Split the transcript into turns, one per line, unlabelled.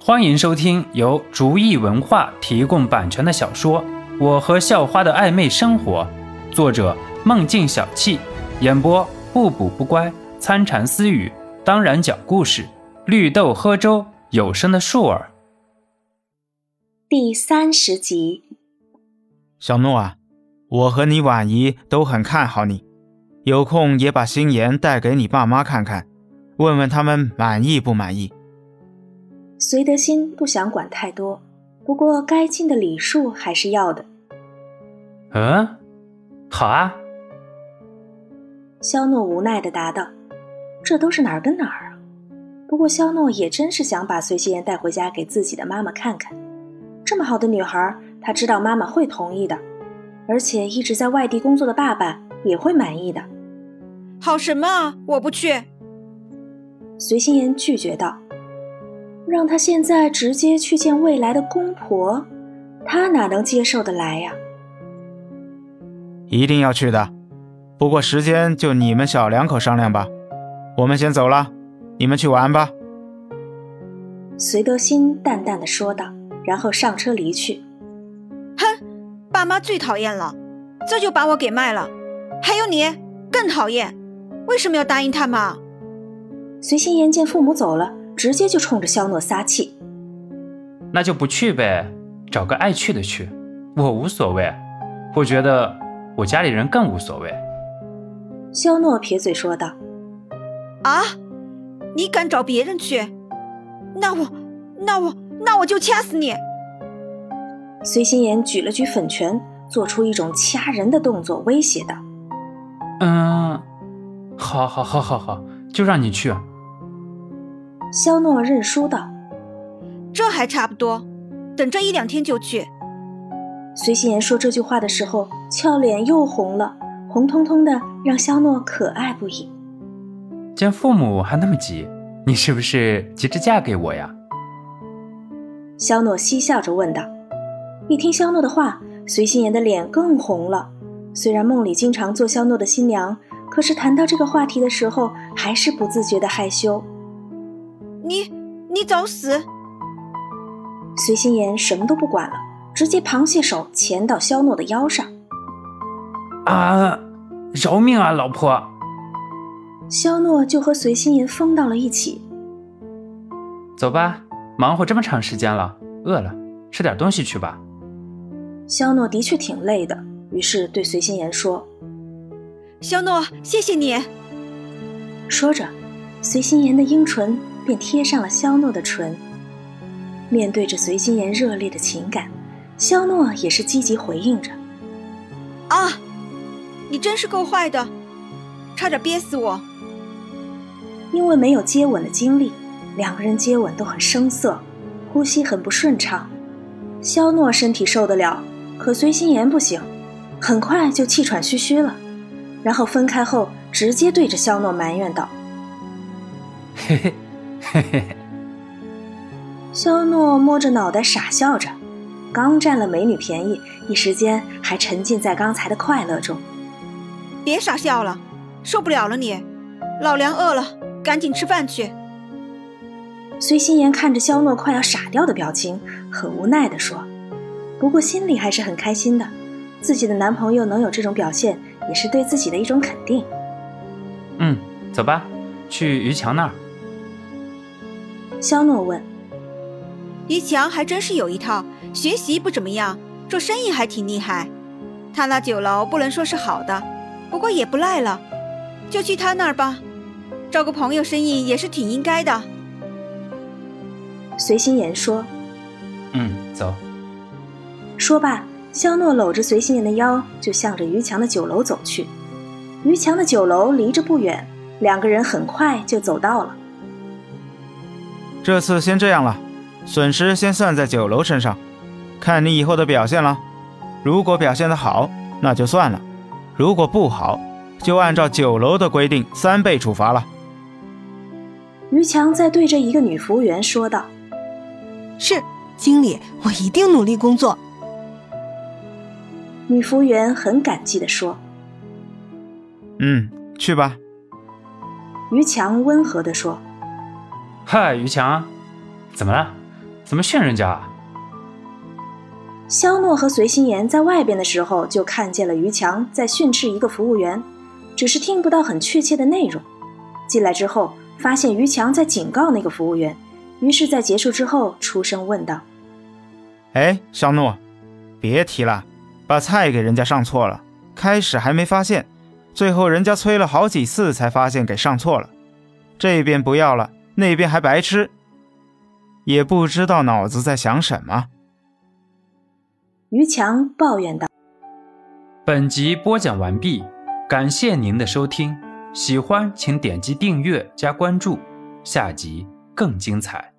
欢迎收听由竹意文化提供版权的小说《我和校花的暧昧生活》，作者梦境小憩，演播不补不乖、参禅私语，当然讲故事，绿豆喝粥，有声的树儿。
第三十集，
小诺啊，我和你婉姨都很看好你，有空也把心妍带给你爸妈看看，问问他们满意不满意。
隋德新不想管太多，不过该尽的礼数还是要的。
嗯，好啊。
肖诺无奈的答道：“这都是哪儿跟哪儿啊？”不过肖诺也真是想把隋心妍带回家给自己的妈妈看看。这么好的女孩，他知道妈妈会同意的，而且一直在外地工作的爸爸也会满意的。
好什么啊！我不去。
隋心妍拒绝道。让他现在直接去见未来的公婆，他哪能接受得来呀？
一定要去的，不过时间就你们小两口商量吧。我们先走了，你们去玩吧。
隋德新淡淡的说道，然后上车离去。
哼，爸妈最讨厌了，这就把我给卖了。还有你，更讨厌，为什么要答应他们？
隋心言见父母走了。直接就冲着肖诺撒气，
那就不去呗，找个爱去的去，我无所谓，我觉得我家里人更无所谓。
肖诺撇嘴说道：“
啊，你敢找别人去？那我，那我，那我就掐死你！”
随心言举了举粉拳，做出一种掐人的动作，威胁道：“
嗯，好，好，好，好，好，就让你去。”
肖诺认输道：“
这还差不多，等这一两天就去。”
随心言说这句话的时候，俏脸又红了，红彤彤的，让肖诺可爱不已。
见父母还那么急，你是不是急着嫁给我呀？
肖诺嬉笑着问道。一听肖诺的话，随心言的脸更红了。虽然梦里经常做肖诺的新娘，可是谈到这个话题的时候，还是不自觉的害羞。
你你找死！
随心言什么都不管了，直接螃蟹手钳到肖诺的腰上。
啊！饶命啊，老婆！
肖诺就和随心言疯到了一起。
走吧，忙活这么长时间了，饿了，吃点东西去吧。
肖诺的确挺累的，于是对随心言说：“
肖诺，谢谢你。”
说着，随心言的樱唇。便贴上了肖诺的唇。面对着随心言热烈的情感，肖诺也是积极回应着。
啊，你真是够坏的，差点憋死我。
因为没有接吻的经历，两个人接吻都很生涩，呼吸很不顺畅。肖诺身体受得了，可随心言不行，很快就气喘吁吁了。然后分开后，直接对着肖诺埋怨道：“
嘿嘿。”嘿嘿嘿，
肖诺摸着脑袋傻笑着，刚占了美女便宜，一时间还沉浸在刚才的快乐中。
别傻笑了，受不了了你，老梁饿了，赶紧吃饭去。
随心言看着肖诺快要傻掉的表情，很无奈地说：“不过心里还是很开心的，自己的男朋友能有这种表现，也是对自己的一种肯定。”
嗯，走吧，去于强那儿。
肖诺问：“
于强还真是有一套，学习不怎么样，做生意还挺厉害。他那酒楼不能说是好的，不过也不赖了，就去他那儿吧。找个朋友生意也是挺应该的。”
随心言说：“
嗯，走。”
说罢，肖诺搂着随心言的腰，就向着于强的酒楼走去。于强的酒楼离着不远，两个人很快就走到了。
这次先这样了，损失先算在酒楼身上，看你以后的表现了。如果表现的好，那就算了；如果不好，就按照酒楼的规定三倍处罚了。
于强在对着一个女服务员说道：“
是，经理，我一定努力工作。”
女服务员很感激地说：“
嗯，去吧。”
于强温和地说。
嗨，于强，怎么了？怎么训人家啊？
肖诺和随心言在外边的时候就看见了于强在训斥一个服务员，只是听不到很确切的内容。进来之后，发现于强在警告那个服务员，于是，在结束之后出声问道：“
哎，肖诺，别提了，把菜给人家上错了，开始还没发现，最后人家催了好几次才发现给上错了，这边不要了，那边还白痴，也不知道脑子在想什么。”
于强抱怨道：“
本集播讲完毕，感谢您的收听，喜欢请点击订阅加关注，下集更精彩。”